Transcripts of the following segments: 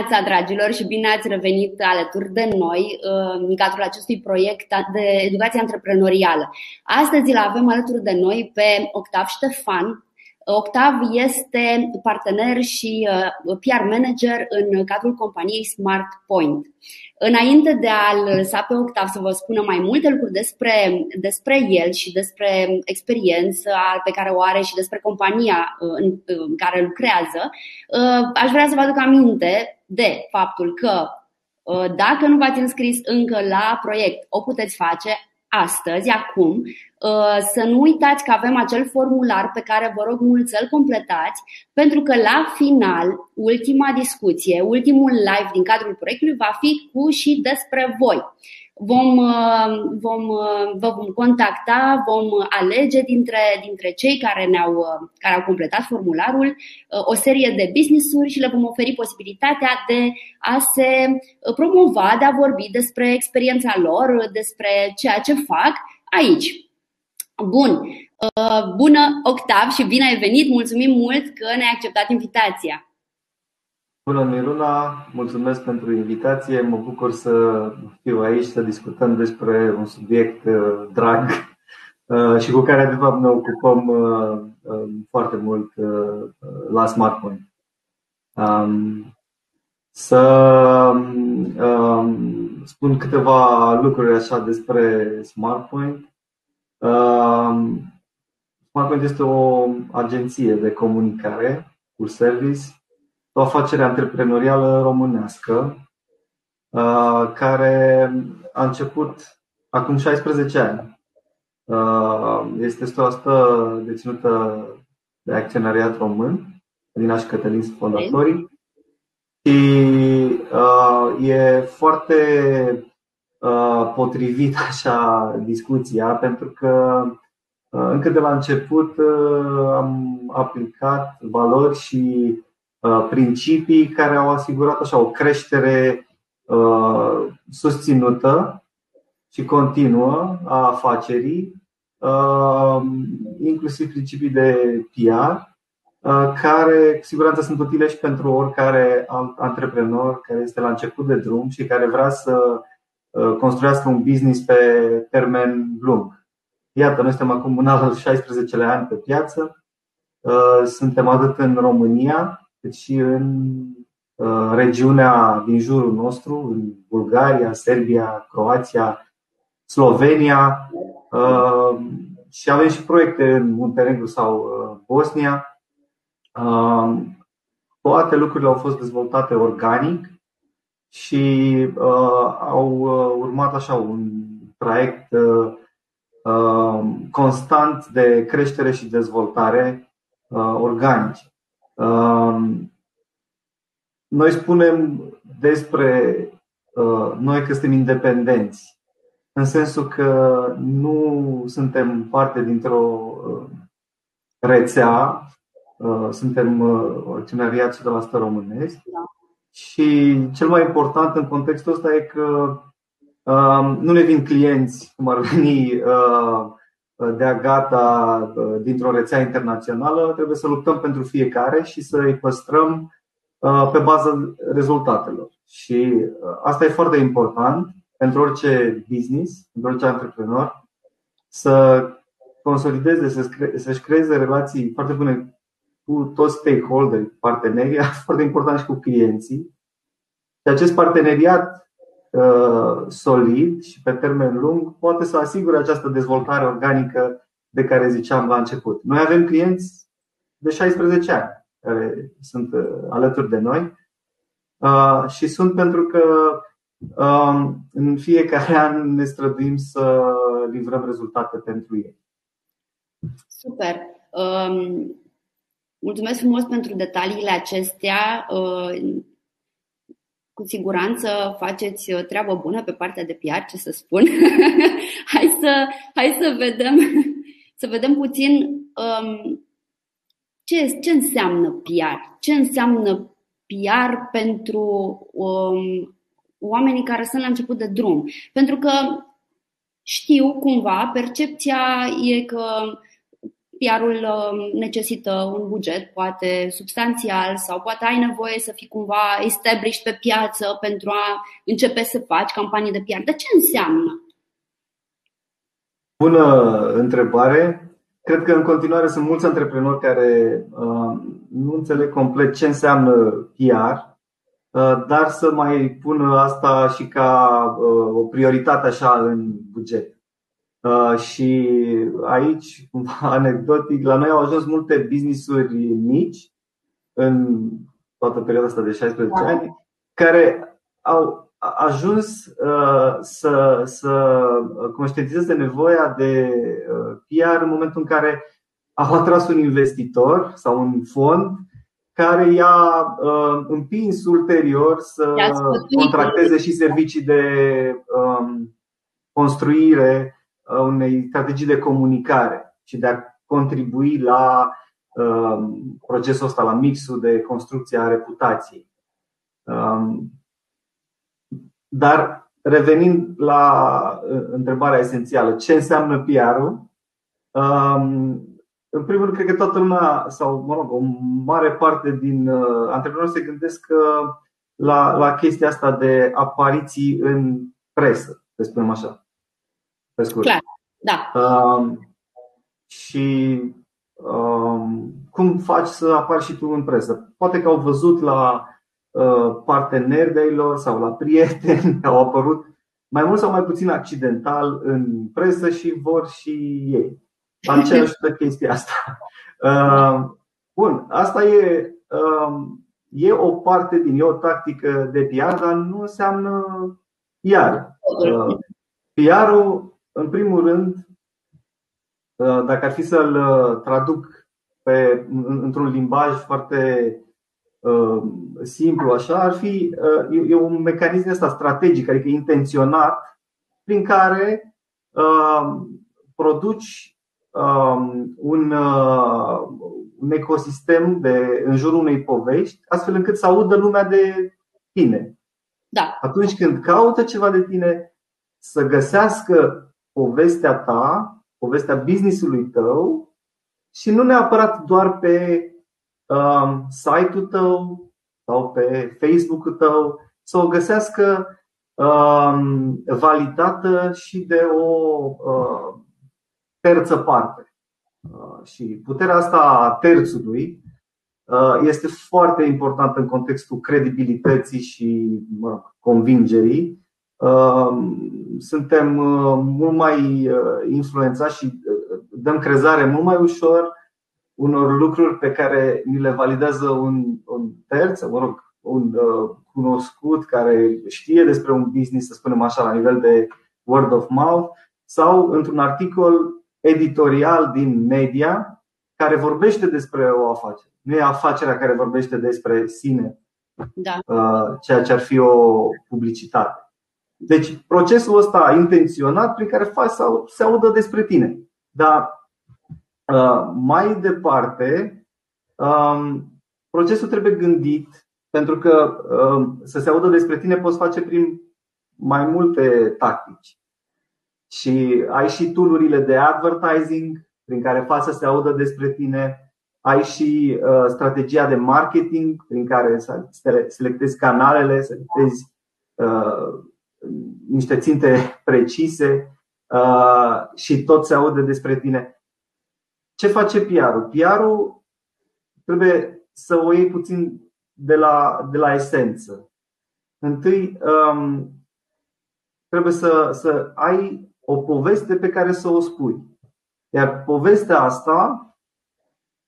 Bună dimineața, dragilor, și bine ați revenit alături de noi uh, în cadrul acestui proiect de educație antreprenorială. Astăzi îl avem alături de noi pe Octav Ștefan, Octav este partener și uh, PR manager în cadrul companiei Smart Point. Înainte de a-l lăsa pe Octav să vă spună mai multe lucruri despre, despre el și despre experiența pe care o are și despre compania uh, în, în care lucrează, uh, aș vrea să vă aduc aminte de faptul că dacă nu v-ați înscris încă la proiect, o puteți face astăzi, acum, uh, să nu uitați că avem acel formular pe care vă rog mult să-l completați, pentru că la final, ultima discuție, ultimul live din cadrul proiectului va fi cu și despre voi vom, uh, vom, uh, vă vom contacta, vom alege dintre, dintre cei care, ne-au, uh, care au completat formularul o serie de business-uri și le vom oferi posibilitatea de a se promova, de a vorbi despre experiența lor, despre ceea ce fac aici. Bun, bună Octav și bine ai venit, mulțumim mult că ne-ai acceptat invitația. Bună, Miruna! Mulțumesc pentru invitație. Mă bucur să fiu aici să discutăm despre un subiect uh, drag uh, și cu care, de fapt, ne ocupăm uh, foarte mult la SmartPoint. Um, să um, spun câteva lucruri așa despre SmartPoint. Um, SmartPoint este o agenție de comunicare cu service o afacere antreprenorială românească uh, care a început acum 16 ani. Uh, este 100% deținută de acționariat român, din și Cătălin fondatorii. Și uh, e foarte potrivit așa discuția, pentru că încă de la început am aplicat valori și Uh, principii care au asigurat așa o creștere uh, susținută și continuă a afacerii, uh, inclusiv principii de PR, care cu siguranță sunt utile și pentru oricare alt antreprenor care este la început de drum și care vrea să construiască un business pe termen lung. Iată, noi suntem acum în al 16-lea an pe piață, suntem atât în România, cât și în uh, regiunea din jurul nostru, în Bulgaria, Serbia, Croația, Slovenia uh, și avem și proiecte în Muntenegru sau uh, Bosnia. Toate lucrurile au fost dezvoltate organic și au urmat așa un proiect constant de creștere și dezvoltare organice. Um, noi spunem despre uh, noi că suntem independenți, în sensul că nu suntem parte dintr-o uh, rețea, uh, suntem acționariat 100% românesc da. Și cel mai important în contextul ăsta e că um, nu ne vin clienți, cum ar veni de-a gata dintr-o rețea internațională, trebuie să luptăm pentru fiecare și să îi păstrăm uh, pe bază rezultatelor. Și uh, asta e foarte important pentru orice business, pentru orice antreprenor, să consolideze, să-și creeze relații foarte bune cu toți stakeholderi, partenerii, foarte important și cu clienții. Și acest parteneriat Uh, solid și pe termen lung poate să asigure această dezvoltare organică de care ziceam la început. Noi avem clienți de 16 ani care sunt uh, alături de noi uh, și sunt pentru că um, în fiecare an ne străduim să livrăm rezultate pentru ei. Super! Um, mulțumesc frumos pentru detaliile acestea cu siguranță faceți o treabă bună pe partea de PR, ce să spun. hai, să, hai să vedem să vedem puțin um, ce, ce înseamnă PR. Ce înseamnă PR pentru um, oamenii care sunt la început de drum. Pentru că știu cumva, percepția e că PR-ul um, necesită un buget, poate substanțial, sau poate ai nevoie să fii cumva established pe piață pentru a începe să faci campanii de PR. Dar ce înseamnă? Bună întrebare. Cred că în continuare sunt mulți antreprenori care uh, nu înțeleg complet ce înseamnă PR, uh, dar să mai pună asta și ca uh, o prioritate așa în buget. Uh, și aici, anecdotic, la noi au ajuns multe business-uri mici în toată perioada asta de 16 da. ani, care au ajuns uh, să, să conștientizeze nevoia de uh, PR în momentul în care au atras un investitor sau un fond care i-a uh, împins ulterior să contracteze și servicii de um, construire unei strategii de comunicare și de a contribui la um, procesul ăsta, la mixul de construcție a reputației. Um, dar revenind la uh, întrebarea esențială, ce înseamnă PR-ul? Um, în primul rând, cred că toată lumea, sau mă rog, o mare parte din uh, antreprenori se gândesc la, la chestia asta de apariții în presă, să spunem așa. Pe scurt. Clar, da. Um, și um, cum faci să apari și tu în presă? Poate că au văzut la uh, parteneri de lor sau la prieteni, au apărut mai mult sau mai puțin accidental în presă și vor și ei. Aceeași chestia asta. Uh, bun, asta e, uh, e o parte din, e o tactică de PR, dar nu înseamnă iar. Uh, PR-ul în primul rând, uh, dacă ar fi să-l uh, traduc pe, într-un limbaj foarte uh, simplu, așa, ar fi e un mecanism ăsta strategic, adică intenționat, prin care produci um, un, un ecosistem de, în jurul unei povești, astfel încât să audă lumea de tine. Da. Atunci când caută ceva de tine, să găsească povestea ta, povestea businessului tău și nu neapărat doar pe um, site-ul tău sau pe Facebook-ul tău, să o găsească um, validată și de o uh, terță parte. Uh, și puterea asta a terțului uh, este foarte importantă în contextul credibilității și mă rog, convingerii Um, suntem uh, mult mai uh, influențați și uh, dăm crezare mult mai ușor unor lucruri pe care ni le validează un, un terț, mă rog, un uh, cunoscut care știe despre un business, să spunem așa, la nivel de word of mouth, sau într-un articol editorial din media care vorbește despre o afacere. Nu e afacerea care vorbește despre sine, da. uh, ceea ce ar fi o publicitate. Deci procesul ăsta intenționat prin care faci să se audă despre tine. Dar uh, mai departe, um, procesul trebuie gândit pentru că um, să se audă despre tine poți face prin mai multe tactici. Și ai și tool de advertising prin care faci să se audă despre tine, ai și uh, strategia de marketing prin care să selectezi canalele, selectezi uh, niște ținte precise uh, și tot se aude despre tine. Ce face PR-ul? PR-ul trebuie să o iei puțin de la, de la esență. Întâi, um, trebuie să, să ai o poveste pe care să o spui. Iar povestea asta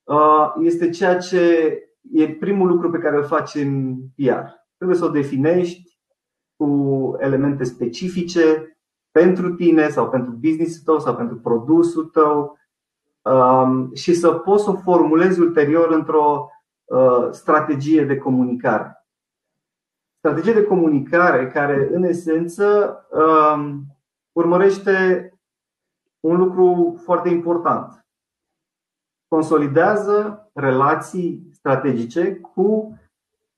uh, este ceea ce e primul lucru pe care îl faci în PR. Trebuie să o definești, cu elemente specifice pentru tine sau pentru business-ul tău sau pentru produsul tău um, și să poți să o formulezi ulterior într-o uh, strategie de comunicare. Strategie de comunicare care, în esență, um, urmărește un lucru foarte important. Consolidează relații strategice cu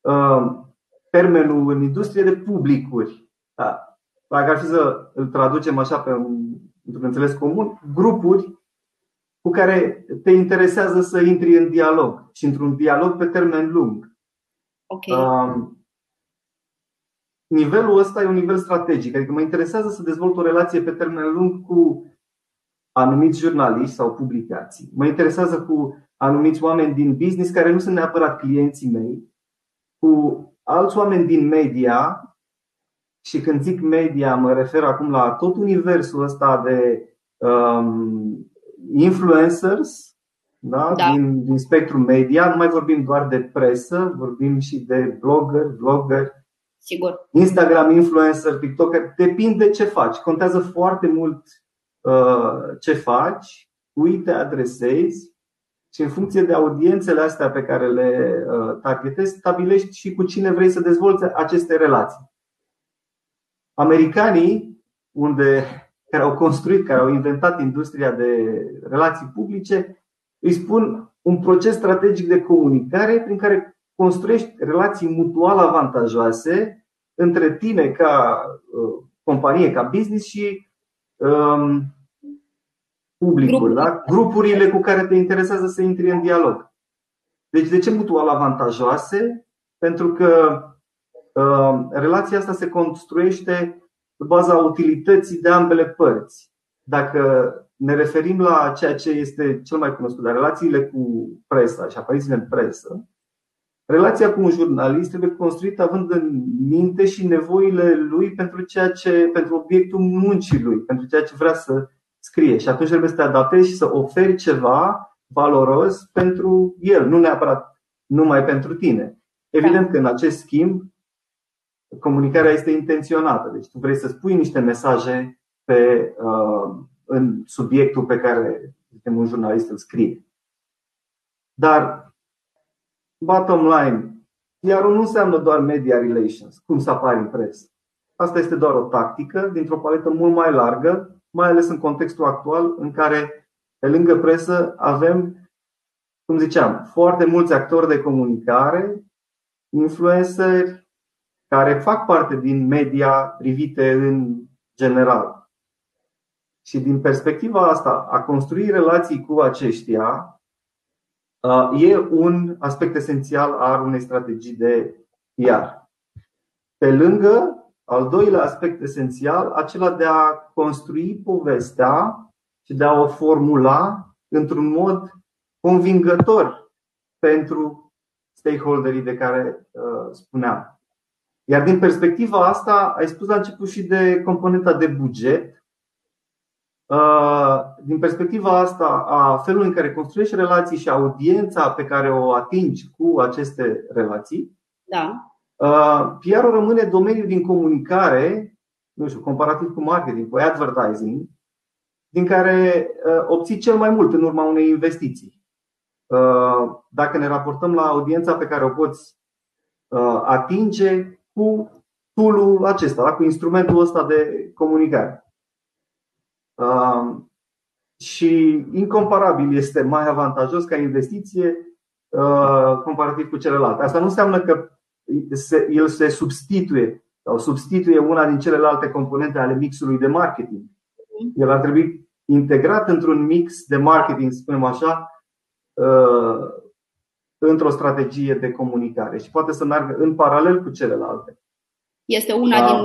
um, termenul în industrie de publicuri. Da. Dacă ar fi să îl traducem așa pe un, într-un înțeles comun, grupuri cu care te interesează să intri în dialog și într-un dialog pe termen lung. Okay. Um, nivelul ăsta e un nivel strategic, adică mă interesează să dezvolt o relație pe termen lung cu anumiți jurnaliști sau publicații. Mă interesează cu anumiți oameni din business care nu sunt neapărat clienții mei, cu alți oameni din media și când zic media mă refer acum la tot universul ăsta de um, influencers da? Da. Din, din spectrul media. Nu mai vorbim doar de presă, vorbim și de blogger, vlogger, Sigur. Instagram, influencer, TikToker. Depinde ce faci. Contează foarte mult uh, ce faci, cui te adresezi și în funcție de audiențele astea pe care le uh, targetezi, stabilești și cu cine vrei să dezvolți aceste relații. Americanii, unde care au construit, care au inventat industria de relații publice, îi spun un proces strategic de comunicare prin care construiești relații mutual avantajoase între tine ca uh, companie, ca business și um, publicul, da? grupurile cu care te interesează să intri în dialog. Deci de ce mutual avantajoase? Pentru că uh, relația asta se construiește pe baza utilității de ambele părți. Dacă ne referim la ceea ce este cel mai cunoscut, la relațiile cu presa și aparițiile în presă, relația cu un jurnalist trebuie construită având în minte și nevoile lui pentru ceea ce, pentru obiectul muncii lui, pentru ceea ce vrea să scrie. Și atunci trebuie să te adaptezi și să oferi ceva valoros pentru el, nu neapărat numai pentru tine. Evident că în acest schimb comunicarea este intenționată. Deci tu vrei să spui niște mesaje pe, uh, în subiectul pe care un jurnalist îl scrie. Dar, bottom line, iar nu înseamnă doar media relations, cum să apare în presă. Asta este doar o tactică dintr-o paletă mult mai largă, mai ales în contextul actual în care, pe lângă presă, avem, cum ziceam, foarte mulți actori de comunicare, influenceri, care fac parte din media privite în general. Și din perspectiva asta, a construi relații cu aceștia e un aspect esențial al unei strategii de PR. Pe lângă, al doilea aspect esențial, acela de a construi povestea și de a o formula într-un mod convingător pentru stakeholderii de care uh, spuneam. Iar din perspectiva asta, ai spus la început și de componenta de buget. Uh, din perspectiva asta, a felului în care construiești relații și audiența pe care o atingi cu aceste relații, da. Uh, PR-ul rămâne domeniul din comunicare, nu știu, comparativ cu marketing, cu advertising, din care uh, obții cel mai mult în urma unei investiții. Dacă ne raportăm la audiența pe care o poți atinge cu tool acesta, da? cu instrumentul ăsta de comunicare. Uh, și incomparabil este mai avantajos ca investiție uh, comparativ cu celelalte. Asta nu înseamnă că se, el se substituie sau substituie una din celelalte componente ale mixului de marketing. El ar trebui integrat într-un mix de marketing, să spunem așa, uh, într-o strategie de comunicare și poate să meargă în paralel cu celelalte. Este una da. din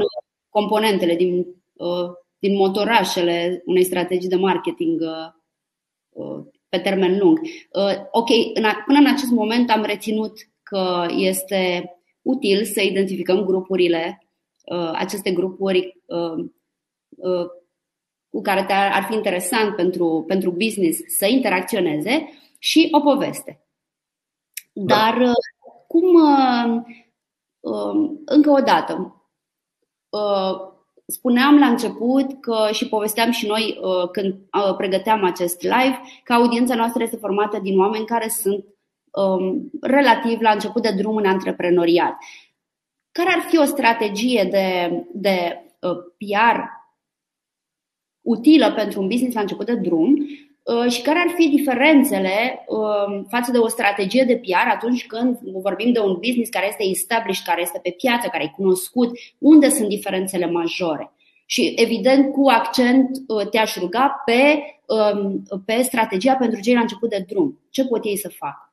componentele, din, uh, din motorașele unei strategii de marketing uh, uh, pe termen lung. Ok, până în acest moment am reținut că este util să identificăm grupurile, aceste grupuri cu care ar fi interesant pentru, pentru business să interacționeze și o poveste. Da. Dar da. cum, uh, um, încă o dată, uh, spuneam la început că și povesteam și noi când pregăteam acest live că audiența noastră este formată din oameni care sunt um, relativ la început de drum în antreprenoriat. Care ar fi o strategie de, de PR utilă pentru un business la început de drum Uh, și care ar fi diferențele um, față de o strategie de PR atunci când vorbim de un business care este established, care este pe piață, care e cunoscut, unde sunt diferențele majore? Și, evident, cu accent te-aș ruga pe, um, pe strategia pentru cei la început de drum. Ce pot ei să facă?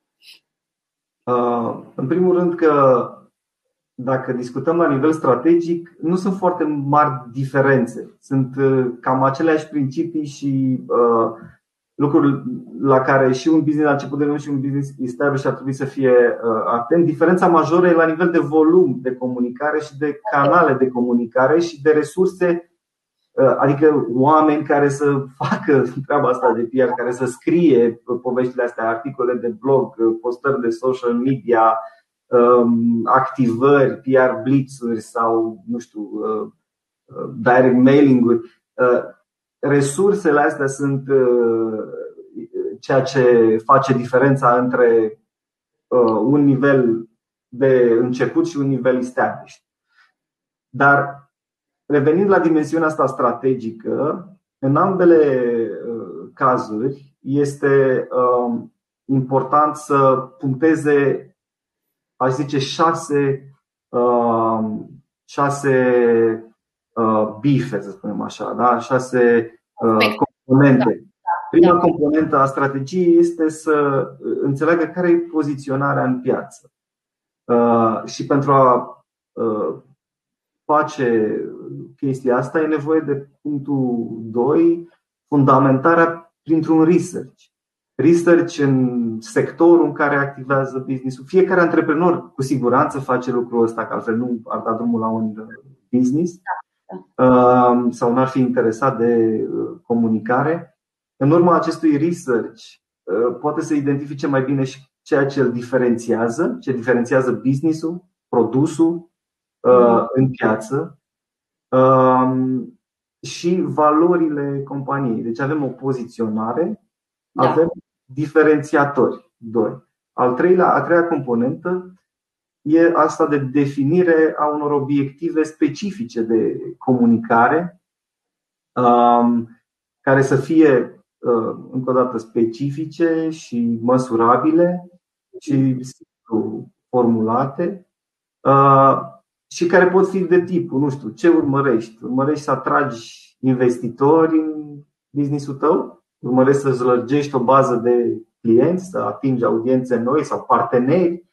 În primul rând că dacă discutăm la nivel strategic, nu sunt foarte mari diferențe. Sunt cam aceleași principii și uh, lucruri la care și un business la început de drum și un business established ar trebui să fie uh, atent. Diferența majoră e la nivel de volum de comunicare și de canale de comunicare și de resurse, uh, adică oameni care să facă treaba asta de PR, care să scrie poveștile astea, articole de blog, postări de social media, um, activări, PR blitzuri sau, nu știu, uh, direct mailing-uri resursele astea sunt uh, ceea ce face diferența între uh, un nivel de început și un nivel established. Dar revenind la dimensiunea asta strategică, în ambele uh, cazuri este um, important să puncteze, aș zice, șase, um, șase Uh, bife, să spunem așa, da? șase uh, componente. Prima da. componentă a strategiei este să înțeleagă care e poziționarea în piață. Uh, și pentru a face chestia asta e nevoie de punctul 2, fundamentarea printr-un research. Research în sectorul în care activează business-ul. Fiecare antreprenor cu siguranță face lucrul ăsta, că altfel nu ar da drumul la un business. Da sau n-ar fi interesat de uh, comunicare. În urma acestui research, uh, poate să identifice mai bine și ceea ce îl diferențiază, ce diferențiază businessul, produsul uh, în piață um, și valorile companiei. Deci avem o poziționare, da. avem diferențiatori. Doi. Al treilea, a treia componentă e asta de definire a unor obiective specifice de comunicare um, care să fie, uh, încă o dată, specifice și măsurabile și formulate uh, și care pot fi de tipul, nu știu, ce urmărești? Urmărești să atragi investitori în businessul tău? Urmărești să-ți lărgești o bază de clienți, să atingi audiențe noi sau parteneri?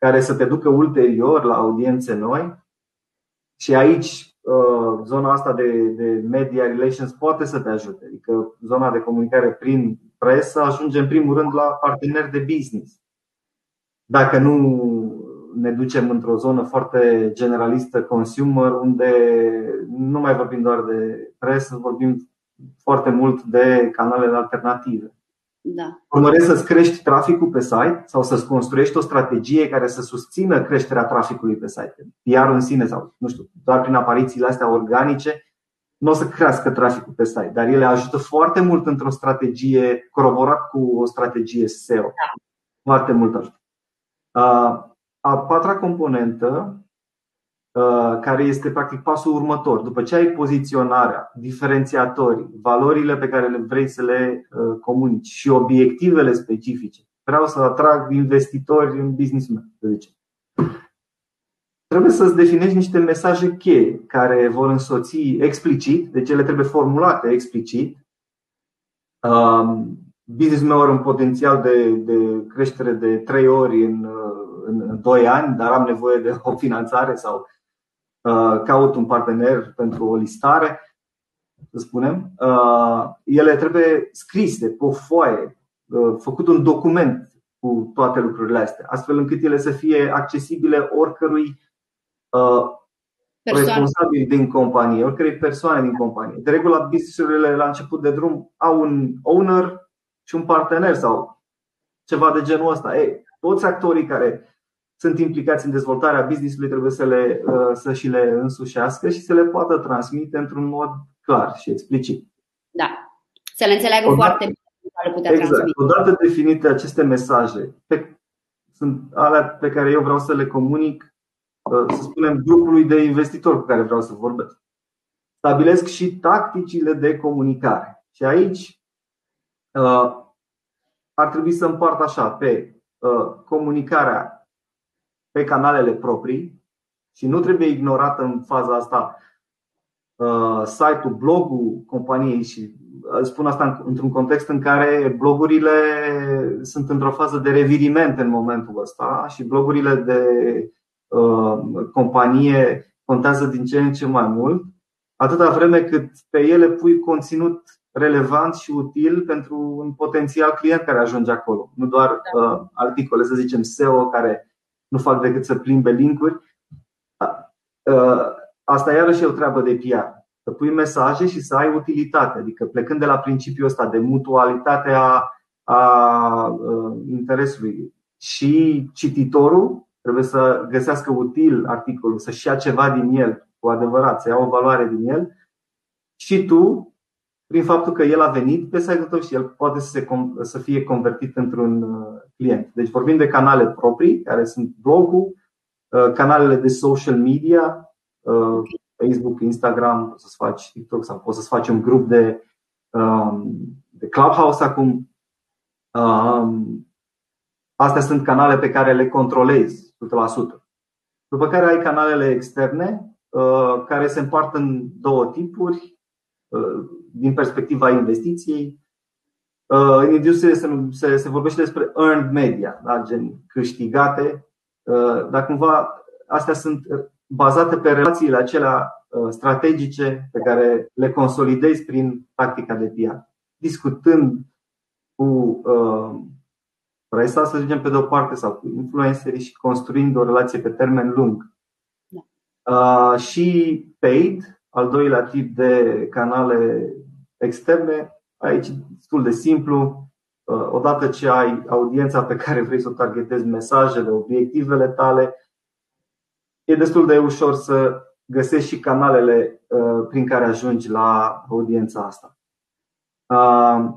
care să te ducă ulterior la audiențe noi. Și aici uh, zona asta de, de media relations poate să te ajute. Adică zona de comunicare prin presă ajunge în primul rând la parteneri de business. Dacă nu ne ducem într-o zonă foarte generalistă consumer, unde nu mai vorbim doar de presă, vorbim foarte mult de canalele alternative. Da. Urmărești să-ți crești traficul pe site sau să-ți construiești o strategie care să susțină creșterea traficului pe site. PR în sine sau, nu știu, doar prin aparițiile astea organice, nu o să crească traficul pe site, dar ele ajută foarte mult într-o strategie, coroborat cu o strategie SEO. Da. Foarte mult ajută. A patra componentă Uh, care este practic pasul următor. După ce ai poziționarea, diferențiatorii, valorile pe care le vrei să le uh, comunici și obiectivele specifice, vreau să atrag investitori în business-ul meu, să zicem. Trebuie să-ți definești niște mesaje cheie care vor însoți explicit, deci ele trebuie formulate explicit. Um, business-ul meu are un potențial de, de creștere de 3 ori în, uh, în 2 ani, dar am nevoie de o finanțare sau Uh, caut un partener pentru o listare, să spunem, uh, ele trebuie scrise pe o foaie, uh, făcut un document cu toate lucrurile astea, astfel încât ele să fie accesibile oricărui Persoane. responsabil din companie, oricărei persoane din companie. De regulă, business-urile la început de drum au un owner și un partener sau ceva de genul ăsta. Ei, toți actorii care sunt implicați în dezvoltarea business-ului trebuie să, le, uh, să și le însușească și să le poată transmite într-un mod clar și explicit. Da. Să le înțeleagă odată, foarte bine. Le putea exact. Transmite. Odată definite aceste mesaje, pe, sunt alea pe care eu vreau să le comunic, uh, să spunem, grupului de investitori cu care vreau să vorbesc. Stabilesc și tacticile de comunicare. Și aici uh, ar trebui să împart așa pe comunicarea pe canalele proprii și nu trebuie ignorată în faza asta uh, site-ul, blogul companiei și spun asta într-un context în care blogurile sunt într-o fază de reviriment în momentul ăsta și blogurile de uh, companie contează din ce în ce mai mult, atâta vreme cât pe ele pui conținut relevant și util pentru un potențial client care ajunge acolo. Nu doar da. uh, articole, să zicem, SEO care nu fac decât să plimbe linkuri. Uh, asta iarăși e o treabă de PR să pui mesaje și să ai utilitate. Adică plecând de la principiul ăsta de mutualitate a, a interesului și cititorul trebuie să găsească util articolul, să-și ia ceva din el, cu adevărat, să ia o valoare din el și tu, prin faptul că el a venit pe site-ul tău și el poate să, se, să fie convertit într-un uh, client. Deci vorbim de canale proprii, care sunt blogul, uh, canalele de social media, uh, Facebook, Instagram, poți să-ți faci TikTok sau poți să-ți faci un grup de, um, de Clubhouse acum. Um, astea sunt canale pe care le controlezi 100%. După care ai canalele externe uh, care se împart în două tipuri uh, din perspectiva investiției. Uh, în industrie se, se, se vorbește despre earned media, da? gen câștigate, dar cumva astea sunt bazate pe relațiile acelea uh, strategice pe care le consolidezi prin tactica de PR. Discutând cu uh, presa, să zicem, pe de o parte, sau cu influencerii și construind o relație pe termen lung. Da. Uh, și paid, al doilea tip de canale externe, aici destul de simplu. Odată ce ai audiența pe care vrei să o targetezi, mesajele, obiectivele tale, e destul de ușor să găsești și canalele uh, prin care ajungi la audiența asta. Uh,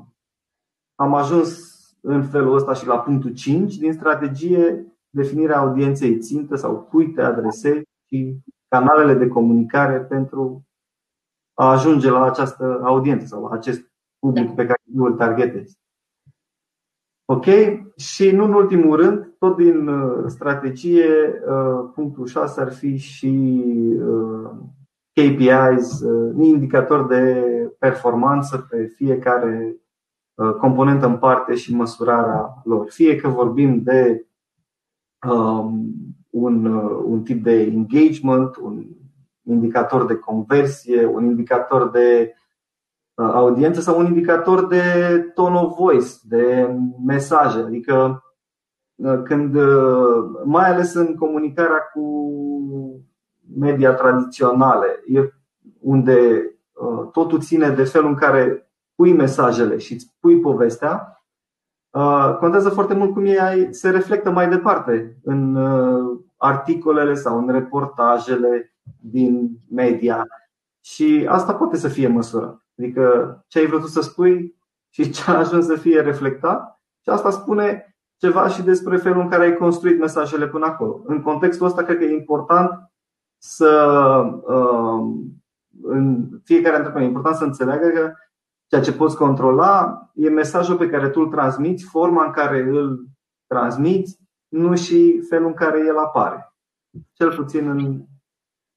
am ajuns în felul ăsta și la punctul 5 din strategie, definirea audienței țintă sau cui te adresezi și canalele de comunicare pentru a ajunge la această audiență sau la acest public da. pe care îl targetezi. Ok? Și nu în ultimul rând, tot din uh, strategie, uh, punctul 6 ar fi și uh, KPIs, indicator de performanță pe fiecare componentă în parte și măsurarea lor. Fie că vorbim de um, un, un tip de engagement, un indicator de conversie, un indicator de Uh, audiență sau un indicator de tone of voice, de mesaje. Adică uh, când, uh, mai ales în comunicarea cu media tradiționale, unde totul ține de felul în care pui mesajele și îți pui povestea, contează foarte mult cum ei se reflectă mai departe în articolele sau în reportajele din media. Și asta poate să fie măsurat. Adică ce ai vrut să spui și ce a ajuns să fie reflectat. Și asta spune ceva și despre felul în care ai construit mesajele până acolo. În contextul ăsta, cred că e important să um, în fiecare antreprenor, e important să înțeleagă că ceea ce poți controla e mesajul pe care tu îl transmiți, forma în care îl transmiți, nu și felul în care el apare. Cel puțin în,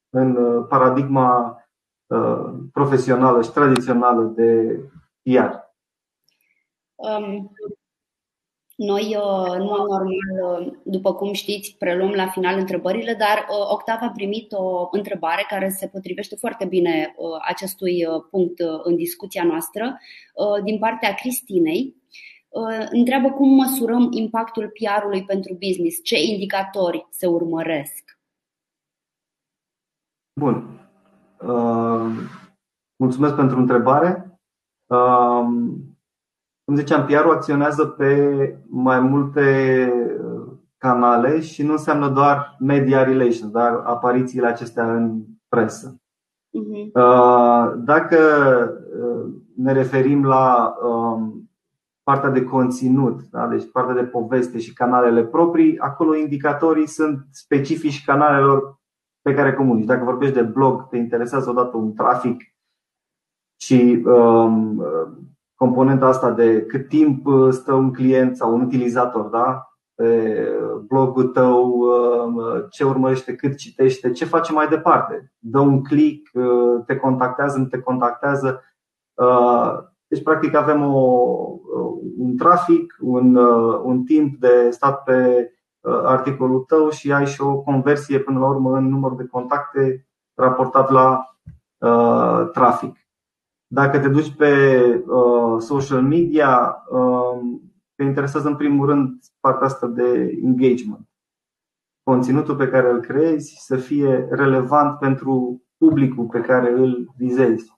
în uh, paradigma Uh, profesională și tradițională de PR? Um, noi, uh, nu am normal, uh, după cum știți, preluăm la final întrebările, dar Octav a primit o întrebare care se potrivește foarte bine acestui punct în discuția noastră din partea Cristinei. Întreabă cum măsurăm impactul PR-ului pentru business, ce indicatori se urmăresc. Bun. Uh, mulțumesc pentru întrebare. Uh, cum ziceam, PR-ul acționează pe mai multe uh, canale și nu înseamnă doar media relations, dar aparițiile acestea în presă. Uh-huh. Dacă ne referim la um, partea de conținut, da? deci partea de poveste și canalele proprii, acolo indicatorii sunt specifici canalelor pe care comunici. Dacă vorbești de blog, te interesează odată un trafic și um, componenta asta de cât timp stă un client sau un utilizator da? pe blogul tău, ce urmărește, cât citește, ce face mai departe. Dă un click, te contactează, nu te contactează. Deci, practic, avem o, un trafic, un, un timp de stat pe articolul tău și ai și o conversie până la urmă în număr de contacte raportat la uh, trafic. Dacă te duci pe uh, social media, uh, te interesează în primul rând partea asta de engagement. Conținutul pe care îl creezi să fie relevant pentru publicul pe care îl vizezi.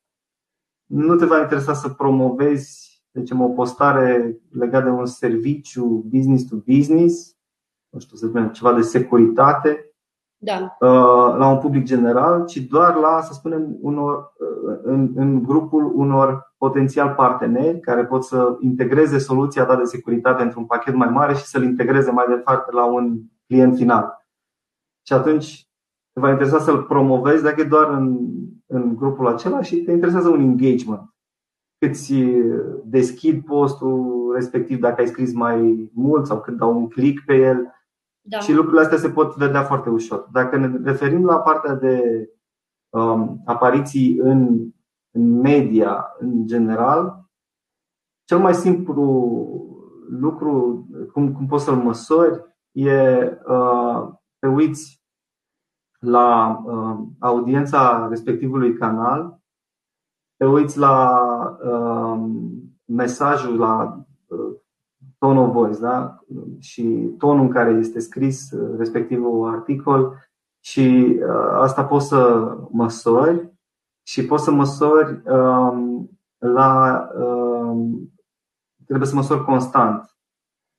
Nu te va interesa să promovezi, zicem, o postare legată de un serviciu business to business, nu știu, să spunem, ceva de securitate, da. Uh, la un public general, ci doar la, să spunem, unor, uh, în, în grupul unor potențial parteneri care pot să integreze soluția ta de securitate într-un pachet mai mare și să-l integreze mai departe la un client final. Și atunci te va interesa să-l promovezi dacă e doar în, în grupul acela și te interesează un engagement. Cât ți deschid postul respectiv dacă ai scris mai mult sau cât dau un click pe el da. Și lucrurile astea se pot vedea foarte ușor. Dacă ne referim la partea de um, apariții în, în media în general, cel mai simplu lucru, cum, cum poți să-l măsori, e uh, te uiți la uh, audiența respectivului canal, te uiți la uh, mesajul, la tone of voice, da? și tonul în care este scris uh, respectivul articol și uh, asta poți să măsori și poți să măsori um, la um, trebuie să măsori constant.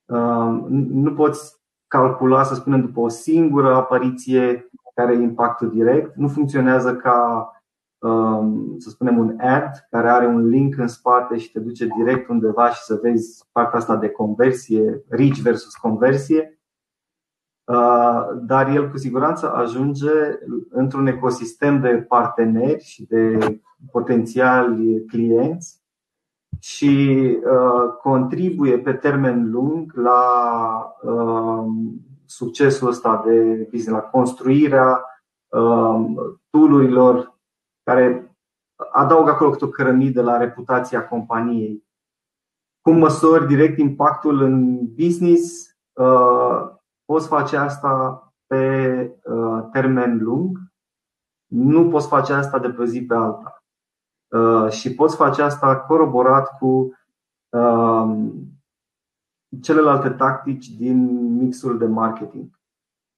Um, nu poți calcula, să spunem, după o singură apariție care e impactul direct. Nu funcționează ca Um, să spunem, un ad care are un link în spate și te duce direct undeva și să vezi partea asta de conversie, reach versus conversie, uh, dar el cu siguranță ajunge într-un ecosistem de parteneri și de potențiali clienți și uh, contribuie pe termen lung la um, succesul ăsta de business, la construirea um, tool care adaugă acolo câte o cărămidă la reputația companiei. Cum măsori direct impactul în business? Uh, poți face asta pe uh, termen lung, nu poți face asta de pe zi pe alta. Uh, și poți face asta coroborat cu celelalte tactici din mixul de marketing.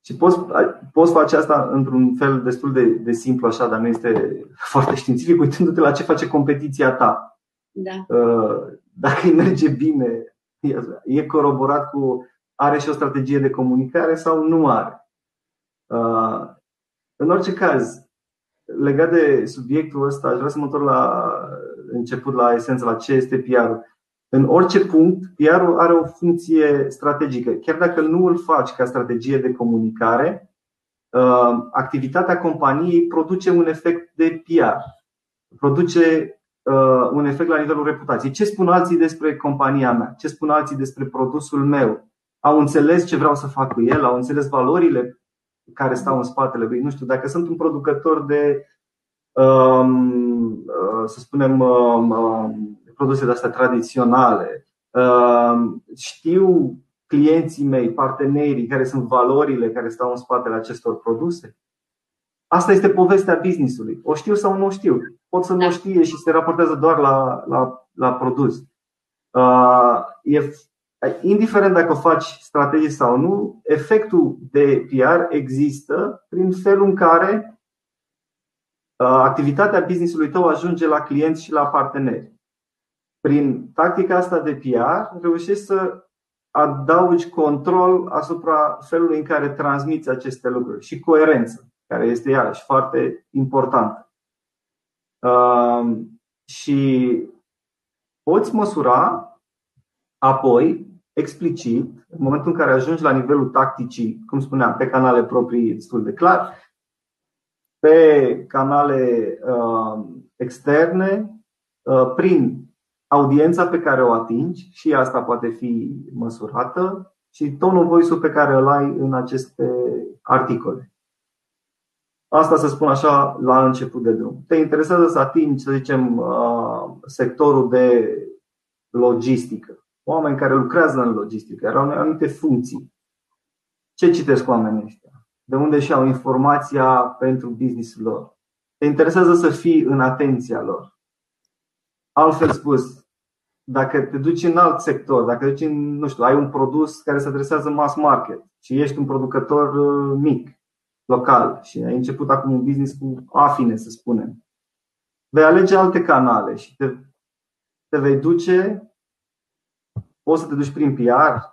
Și poți, poți face asta într-un fel destul de, de simplu, așa, dar nu este foarte științific, uitându-te la ce face competiția ta. Da. Uh, dacă îi merge bine, e coroborat cu are și o strategie de comunicare sau nu are. Uh, în orice caz, legat de subiectul ăsta, aș vrea să mă întorc la început, la esență, la ce este PR-ul. În orice punct, PR-ul are o funcție strategică. Chiar dacă nu îl faci ca strategie de comunicare, uh, activitatea companiei produce un efect de PR. Produce uh, un efect la nivelul reputației. Ce spun alții despre compania mea? Ce spun alții despre produsul meu? Au înțeles ce vreau să fac cu el? Au înțeles valorile care stau în spatele lui? Nu știu, dacă sunt un producător de, um, uh, să spunem, um, um, produse de astea tradiționale. Ehm, știu clienții mei, partenerii, care sunt valorile care stau în spatele acestor produse. Asta este povestea businessului. O știu sau nu o știu. Pot să nu o da. știe și se raportează doar la, la, la produs. Uh, e, indiferent dacă faci strategii sau nu, efectul de PR există prin felul în care uh, activitatea businessului tău ajunge la clienți și la parteneri prin tactica asta de PR, reușești să adaugi control asupra felului în care transmiți aceste lucruri și coerență, care este iarăși foarte importantă. Uh, și poți măsura apoi, explicit, în momentul în care ajungi la nivelul tacticii, cum spuneam, pe canale proprii destul de clar, pe canale uh, externe, uh, prin audiența pe care o atingi și asta poate fi măsurată, și tonul voice pe care îl ai în aceste articole. Asta să spun așa la început de drum. Te interesează să atingi, să zicem, uh, sectorul de logistică. Oameni care lucrează în logistică, care au anumite funcții. Ce citesc oamenii ăștia? De unde și-au informația pentru business-ul lor? Te interesează să fii în atenția lor. Altfel spus, dacă te duci în alt sector, dacă te duci în, nu știu, ai un produs care se adresează mass market și ești un producător uh, mic, local și ai început acum un business cu afine, să spunem, vei alege alte canale și te, te vei duce, poți să te duci prin PR,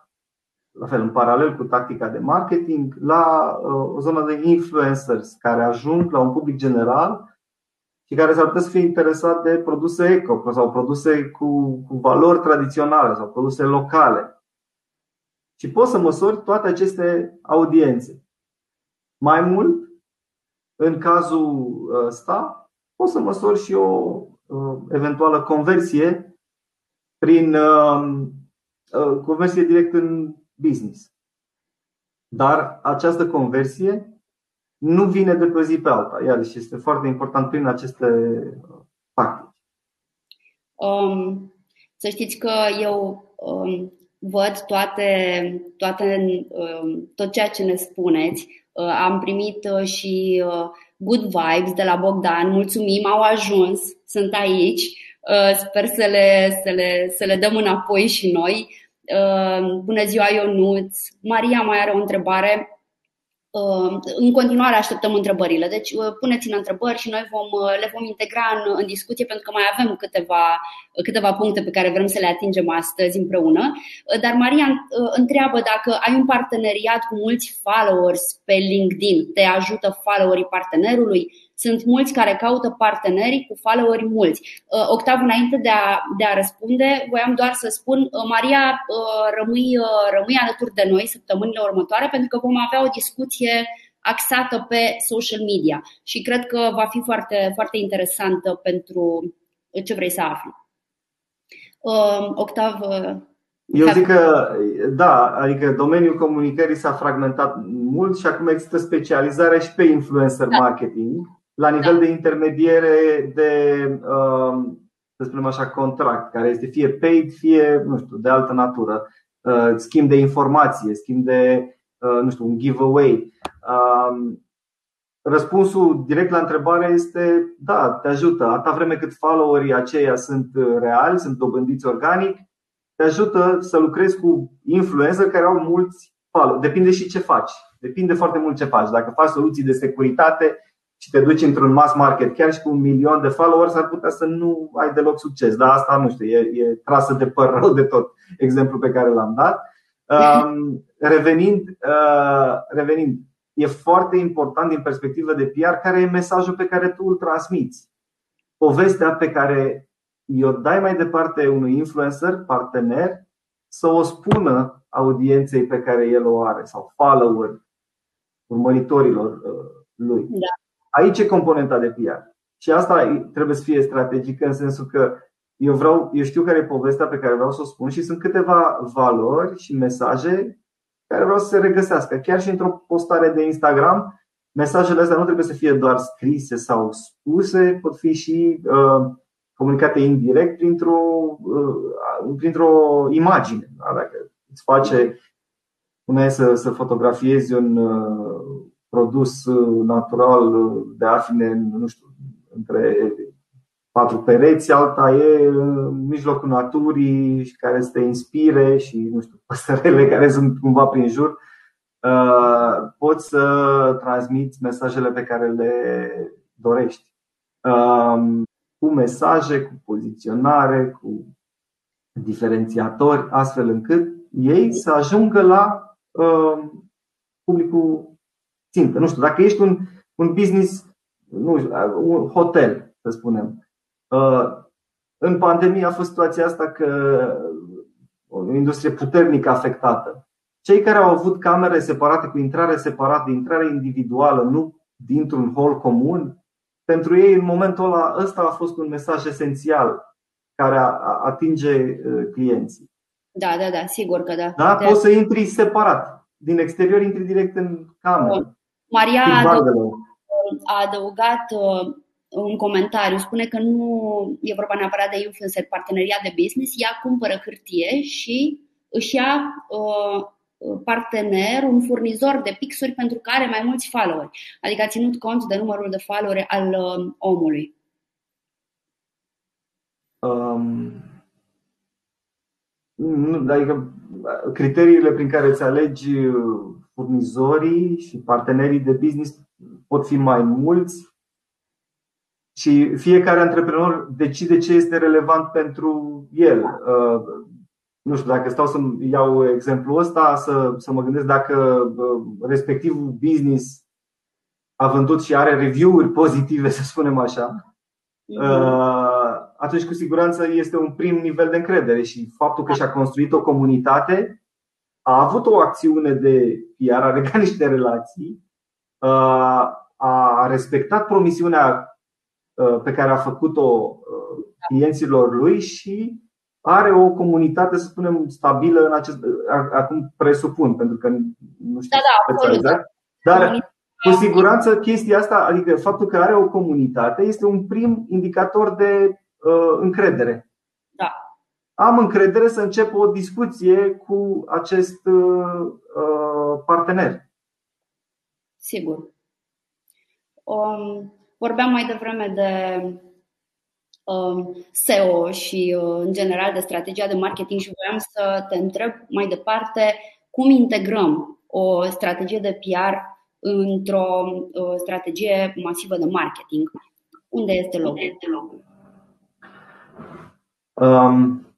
la fel, în paralel cu tactica de marketing, la uh, o zonă de influencers care ajung la un public general și care s-ar putea să fie interesat de produse eco sau produse cu, cu valori tradiționale sau produse locale. Și poți să măsori toate aceste audiențe. Mai mult, în cazul ăsta, poți să măsori și o eventuală conversie prin conversie direct în business. Dar această conversie nu vine de pe zi pe alta. Iarăși este foarte important prin aceste practici. Um, să știți că eu um, văd toate, toate, um, tot ceea ce ne spuneți. Uh, am primit uh, și uh, good vibes de la Bogdan. Mulțumim, au ajuns, sunt aici. Sper să le, să le, să le dăm înapoi și noi. Bună ziua, Ionuț! Maria mai are o întrebare. Uh, în continuare așteptăm întrebările, deci uh, puneți-ne întrebări și noi vom, uh, le vom integra în, în discuție pentru că mai avem câteva, câteva puncte pe care vrem să le atingem astăzi împreună. Dar Maria întreabă dacă ai un parteneriat cu mulți followers pe LinkedIn, te ajută followerii partenerului? Sunt mulți care caută parteneri cu followeri mulți. Uh, Octav, înainte de a, de a răspunde, voiam doar să spun, uh, Maria, uh, rămâi, rămâi alături de noi săptămânile următoare pentru că vom avea o discuție axată pe social media și cred că va fi foarte, foarte interesantă pentru ce vrei să afli. Octav, eu zic că, da, adică domeniul comunicării s-a fragmentat mult și acum există specializare și pe influencer da. marketing la nivel da. de intermediere de, um, să spunem așa, contract, care este fie paid, fie, nu știu, de altă natură, uh, schimb de informație, schimb de, uh, nu știu, un giveaway. Um, răspunsul direct la întrebare este da, te ajută. Atâta vreme cât followerii aceia sunt reali, sunt dobândiți organic, te ajută să lucrezi cu influencer care au mulți follow. Depinde și ce faci. Depinde foarte mult ce faci. Dacă faci soluții de securitate, și te duci într-un mass market, chiar și cu un milion de followers, ar putea să nu ai deloc succes. Dar asta nu știu, e, e trasă de păr rău de tot exemplu pe care l-am dat. Um, revenind, uh, revenind, e foarte important din perspectivă de PR care e mesajul pe care tu îl transmiți. Povestea pe care o dai mai departe unui influencer, partener, să o spună audienței pe care el o are sau follower, urmăritorilor uh, lui. Da. Aici e componenta de PR. Și asta trebuie să fie strategică în sensul că eu, vreau, eu știu care e povestea pe care vreau să o spun și sunt câteva valori și mesaje care vreau să se regăsească. Chiar și într-o postare de Instagram, mesajele astea nu trebuie să fie doar scrise sau spuse, pot fi și uh, comunicate indirect printr-o, uh, printr-o imagine. Da? Dacă îți face, puneai să, să fotografiezi un, uh, produs uh, natural uh, de afine, nu știu, între patru pereți, alta e în mijlocul naturii și care să te inspire și, nu știu, păsărele care sunt cumva prin jur. Uh, poți să transmiți mesajele pe care le dorești. Cu mesaje, cu poziționare, cu diferențiatori, astfel încât ei să ajungă la publicul țintă. Nu știu, dacă ești un, un business, nu știu, un hotel, să spunem. Uh, în pandemie a fost situația asta că o industrie puternic afectată. Cei care au avut camere separate cu intrare separată, intrare individuală, nu dintr-un hol comun, pentru ei în momentul ăla ăsta a fost un mesaj esențial care atinge uh, clienții. Da, da, da, sigur că da. Da, poți să intri separat. Din exterior intri direct în cameră. Maria a adăugat, a adăugat uh, un comentariu, spune că nu e vorba neapărat de influencer, parteneriat de business, ea cumpără hârtie și își ia uh, partener, un furnizor de pixuri pentru că are mai mulți followeri. Adică a ținut cont de numărul de followeri al uh, omului. Um, adică criteriile prin care îți alegi furnizorii și partenerii de business pot fi mai mulți și fiecare antreprenor decide ce este relevant pentru el. Uh, nu știu, dacă stau să iau exemplul ăsta, să, să mă gândesc dacă uh, respectivul business a vândut și are review-uri pozitive, să spunem așa, uh, atunci cu siguranță este un prim nivel de încredere și faptul că și-a construit o comunitate, a avut o acțiune de PR, a regat niște relații, a respectat promisiunea Uh, pe care a făcut-o uh, clienților lui și are o comunitate, să spunem, stabilă în acest. Acum presupun, pentru că nu știu da, da, exact. Dar cu siguranță chestia asta, adică faptul că are o comunitate, este un prim indicator de uh, încredere. Da. Am încredere să încep o discuție cu acest uh, uh partener. Sigur. Um, Vorbeam mai devreme de um, SEO și, uh, în general, de strategia de marketing și voiam să te întreb mai departe cum integrăm o strategie de PR într-o uh, strategie masivă de marketing. Unde este locul? Um,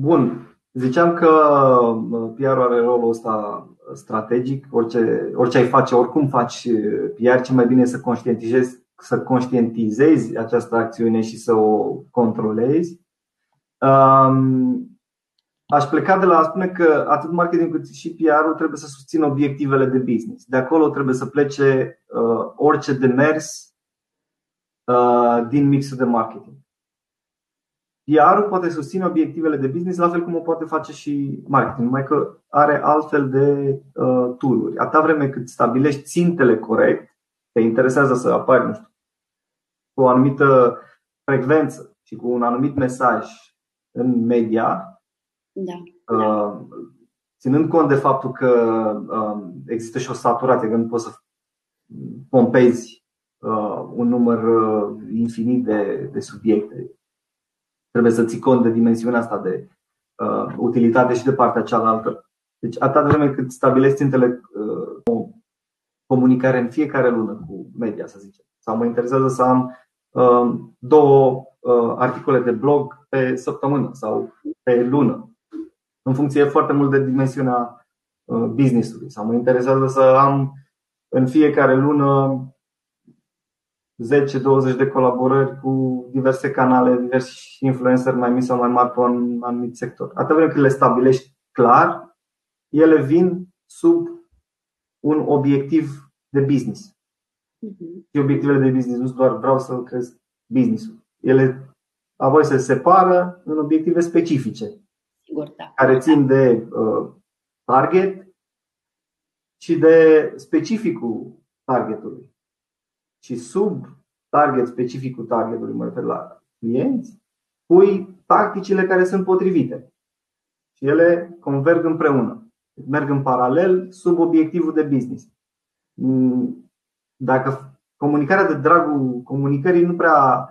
bun. Ziceam că uh, PR-ul are rolul ăsta strategic, orice, orice ai face, oricum faci PR, ce mai bine e să conștientizezi, să conștientizezi această acțiune și să o controlezi. Um, aș pleca de la a spune că atât marketing cât și PR-ul trebuie să susțină obiectivele de business. De acolo trebuie să plece uh, orice demers uh, din mixul de marketing. PR-ul poate susține obiectivele de business la fel cum o poate face și marketing, numai că are altfel de uh, tool-uri. Atâta vreme cât stabilești țintele corect, te interesează să apari, nu știu, cu o anumită frecvență și cu un anumit mesaj în media, da. uh, ținând cont de faptul că uh, există și o saturație, că nu poți să pompezi uh, un număr uh, infinit de, de subiecte Trebuie să ții cont de dimensiunea asta de uh, utilitate și de partea cealaltă. Deci, atâta vreme cât stabilești țintele uh, o comunicare în fiecare lună cu media, să zicem. Sau mă interesează să am uh, două uh, articole de blog pe săptămână sau pe lună, în funcție foarte mult de dimensiunea uh, business-ului. Sau mă interesează să am în fiecare lună 10-20 de colaborări cu diverse canale, diversi influencer mai mici sau mai mari pe un anumit sector. Atât vreme cât le stabilești clar, ele vin sub un obiectiv de business. Uh-huh. Și obiectivele de business nu sunt doar vreau să cresc business-ul. Ele apoi se separă în obiective specifice Sigur, da. care țin de uh, target și de specificul targetului și sub target specificul targetului, mă refer la clienți, pui tacticile care sunt potrivite. Și ele converg împreună. Merg în paralel sub obiectivul de business. Dacă comunicarea de dragul comunicării nu prea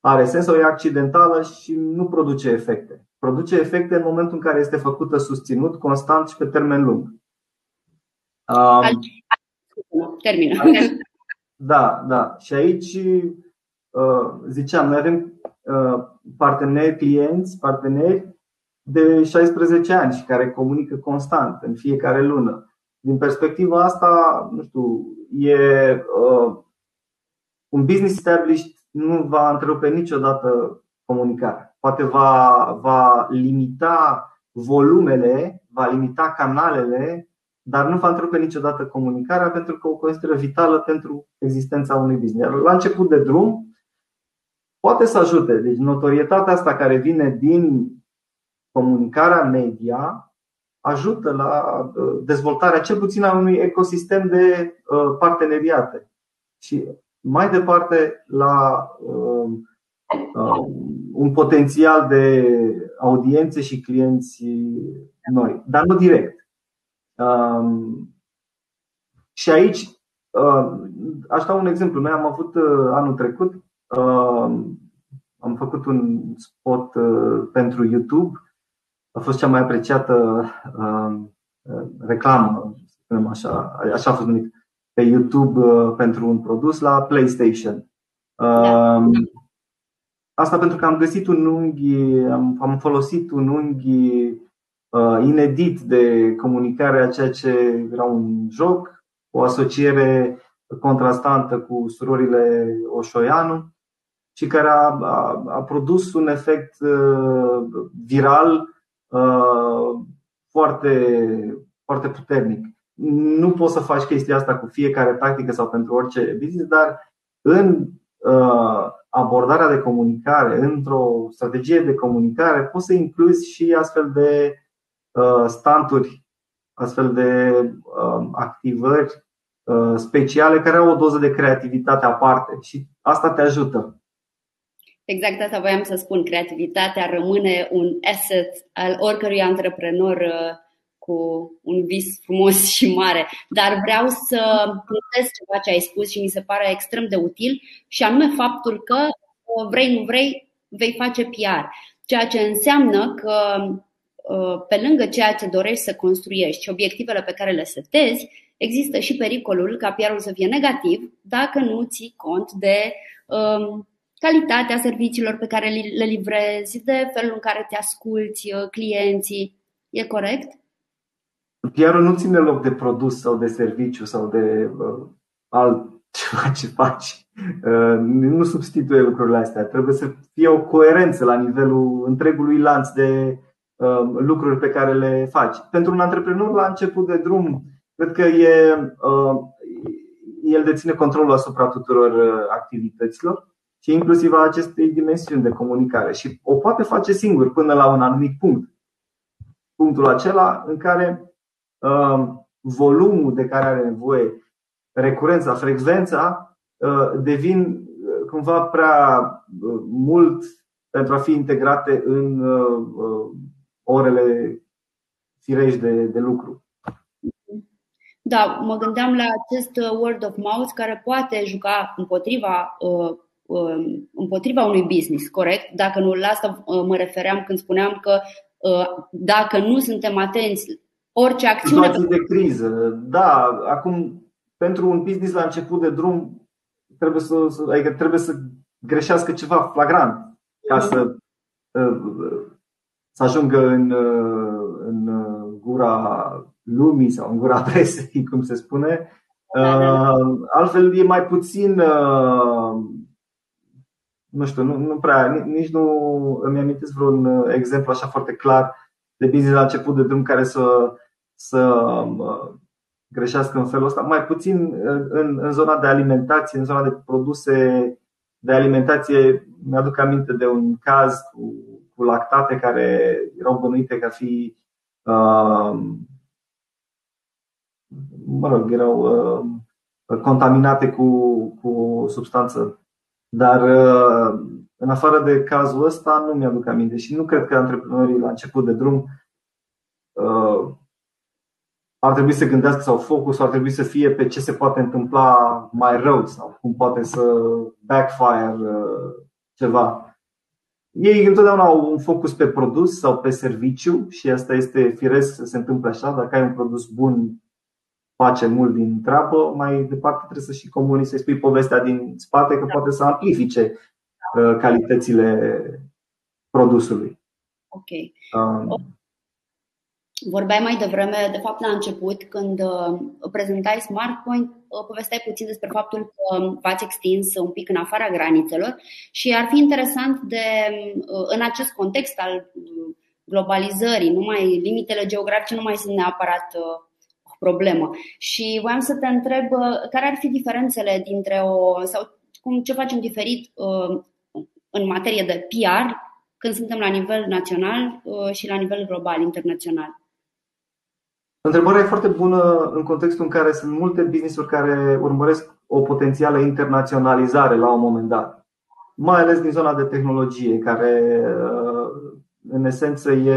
are sens sau e accidentală și nu produce efecte. Produce efecte în momentul în care este făcută susținut, constant și pe termen lung. Um, Termină. Da, da. Și aici uh, ziceam, noi avem uh, parteneri, clienți, parteneri de 16 ani și care comunică constant în fiecare lună. Din perspectiva asta, nu știu, e uh, un business established nu va întrerupe niciodată comunicarea. Poate va, va limita volumele, va limita canalele dar nu va întrerupe niciodată comunicarea pentru că o consideră vitală pentru existența unui business. La început de drum poate să ajute. Deci notorietatea asta care vine din comunicarea media ajută la dezvoltarea cel puțin a unui ecosistem de parteneriate și mai departe la un potențial de audiențe și clienți noi, dar nu direct. Și aici aș da un exemplu. Noi am avut anul trecut am făcut un spot uh, pentru YouTube. A fost cea mai apreciată uh, reclamă, spunem așa, așa a fost numit, pe YouTube uh, pentru un produs la PlayStation. Da. Asta pentru că am găsit un unghi, am, am folosit un unghi inedit de comunicare a ceea ce era un joc, o asociere contrastantă cu surorile Oșoianu și care a, a, a produs un efect uh, viral uh, foarte, foarte puternic. Nu poți să faci chestia asta cu fiecare tactică sau pentru orice business, dar în uh, abordarea de comunicare, într-o strategie de comunicare, poți să incluzi și astfel de uh, stanturi, astfel de uh, activări uh, speciale care au o doză de creativitate aparte și asta te ajută. Exact asta voiam să spun. Creativitatea rămâne un asset al oricărui antreprenor uh, cu un vis frumos și mare. Dar vreau să puntez ceva ce ai spus și mi se pare extrem de util și anume faptul că uh, vrei, nu vrei, vei face PR. Ceea ce înseamnă că uh, pe lângă ceea ce dorești să construiești și obiectivele pe care le setezi, există și pericolul ca PR-ul să fie negativ dacă nu ții cont de um, calitatea serviciilor pe care le livrezi, de felul în care te asculți uh, clienții. E corect? pr nu ține loc de produs sau de serviciu sau de uh, altceva ce faci. Uh, nu substituie lucrurile astea. Trebuie să fie o coerență la nivelul întregului lanț de uh, lucruri pe care le faci. Pentru un antreprenor la început de drum, cred că e, uh, el deține controlul asupra tuturor uh, activităților și inclusiv a acestei dimensiuni de comunicare. Și o poate face singur până la un anumit punct. Punctul acela în care uh, volumul de care are nevoie, recurența, frecvența, uh, devin uh, cumva prea uh, mult pentru a fi integrate în uh, uh, orele firești de, de lucru. Da, mă gândeam la acest word of mouth care poate juca împotriva uh, Um, împotriva unui business, corect? Dacă nu, la asta uh, mă refeream când spuneam că uh, dacă nu suntem atenți, orice acțiune. Situații de criză, da. Acum, pentru un business la început de drum, trebuie să, adică trebuie să greșească ceva flagrant ca să, uh, să ajungă în, în gura lumii sau în gura presei, cum se spune. Da, da. Altfel e mai puțin nu știu, nu, nu prea, nici nu îmi amintesc vreun uh, exemplu așa foarte clar de business la început de drum care să, să um, greșească în felul ăsta. Mai puțin uh, în, în zona de alimentație, în zona de produse de alimentație, mi-aduc aminte de un caz cu, cu lactate care erau bănuite ca fi uh, mă rog, erau uh, contaminate cu, cu o substanță dar uh, în afară de cazul ăsta nu mi-aduc aminte și nu cred că antreprenorii la început de drum uh, ar trebui să gândească sau focusul ar trebui să fie pe ce se poate întâmpla mai rău sau cum poate să backfire uh, ceva. Ei întotdeauna au un focus pe produs sau pe serviciu și asta este firesc să se întâmple așa. Dacă ai un produs bun, face mult din treabă, mai departe trebuie să și comunici, să spui povestea din spate, că da. poate să amplifice uh, calitățile produsului. Ok. Um, Vorbeai mai devreme, de fapt la început, când uh, prezentai SmartPoint, uh, povesteai puțin despre faptul că v-ați extins un pic în afara granițelor și ar fi interesant de, în acest context al globalizării, nu mai limitele geografice nu mai sunt neapărat problemă. Și voiam să te întreb uh, care ar fi diferențele dintre o, sau cum, ce facem diferit uh, în materie de PR când suntem la nivel național și la nivel global, internațional? Întrebarea e foarte bună în contextul în care sunt multe business-uri care urmăresc o potențială internaționalizare la un moment dat, mai ales din zona de tehnologie, care în esență e,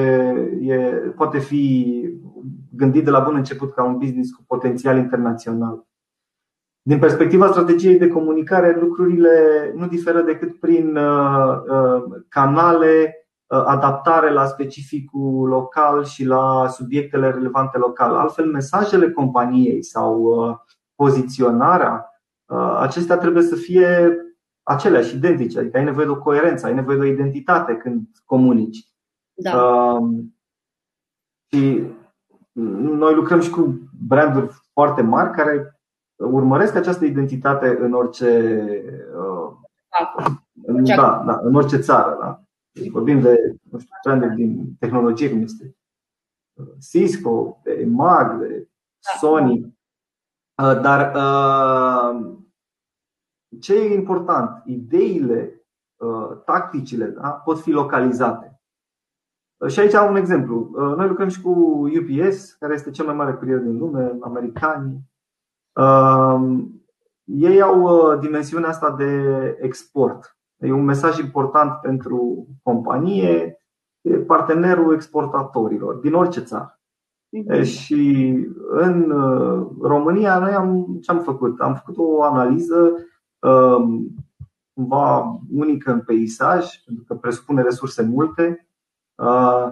e, poate fi gândit de la bun început ca un business cu potențial internațional. Din perspectiva strategiei de comunicare, lucrurile nu diferă decât prin uh, uh, canale, uh, adaptare la specificul local și la subiectele relevante local. Altfel, mesajele companiei sau poziționarea, acestea trebuie să fie aceleași, identice. Adică ai nevoie de o coerență, ai nevoie de o identitate când comunici. Da. Și noi lucrăm și cu branduri foarte mari care urmăresc această identitate în orice în, da, da, în orice țară. Da. Deci vorbim de nu știu, branduri din tehnologie, cum este Cisco, de Mag, de da. Sony. Dar ce e important? Ideile, tacticile da, pot fi localizate. Și aici am un exemplu. Uh, noi lucrăm și cu UPS, care este cel mai mare curier din lume, americani. Um, ei au uh, dimensiunea asta de export. E un mesaj important pentru companie, e partenerul exportatorilor din orice țară. Mm-hmm. Și în uh, România noi am ce am făcut? Am făcut o analiză um, cumva unică în peisaj, pentru că presupune resurse multe Uh,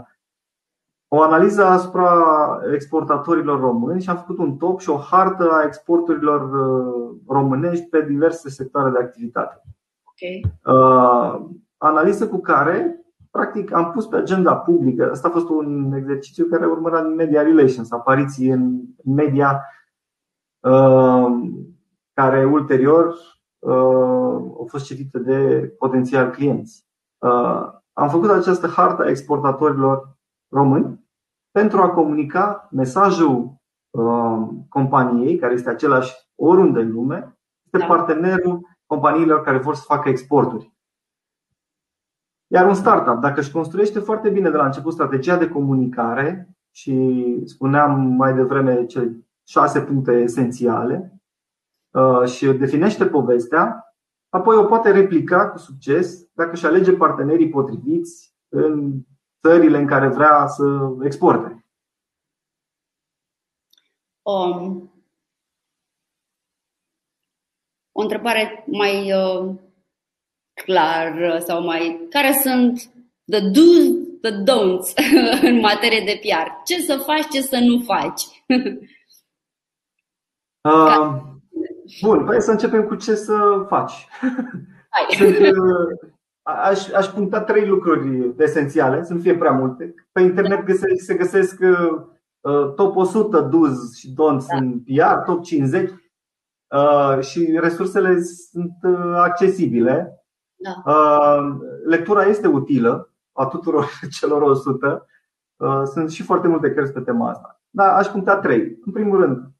o analiză asupra exportatorilor români și am făcut un top și o hartă a exporturilor uh, românești pe diverse sectoare de activitate. Okay. Uh, analiză cu care, practic, am pus pe agenda publică. Asta a fost un exercițiu care urmărea în media relations, apariții în media care ulterior au fost citite de potențial clienți am făcut această hartă a exportatorilor români pentru a comunica mesajul uh, companiei, care este același oriunde în lume, este da. partenerul companiilor care vor să facă exporturi. Iar un startup, dacă își construiește foarte bine de la început strategia de comunicare și spuneam mai devreme cele șase puncte esențiale uh, și definește povestea, Apoi o poate replica cu succes dacă își alege partenerii potriviți în țările în care vrea să exporte. Um, o întrebare mai uh, clar sau mai. Care sunt the do's, the don'ts în materie de PR? Ce să faci, ce să nu faci? uh, Bun, păi să începem cu ce să faci. Sunt, uh, aș, aș puncta trei lucruri esențiale, să nu fie prea multe. Pe internet găse, se găsesc uh, uh top 100 do's și don'ts da. în PR, top 50 uh, și resursele sunt uh, accesibile. Da. Uh, lectura este utilă a tuturor celor 100. Uh, sunt și foarte multe cărți pe tema asta. Da, aș puncta trei. În primul rând,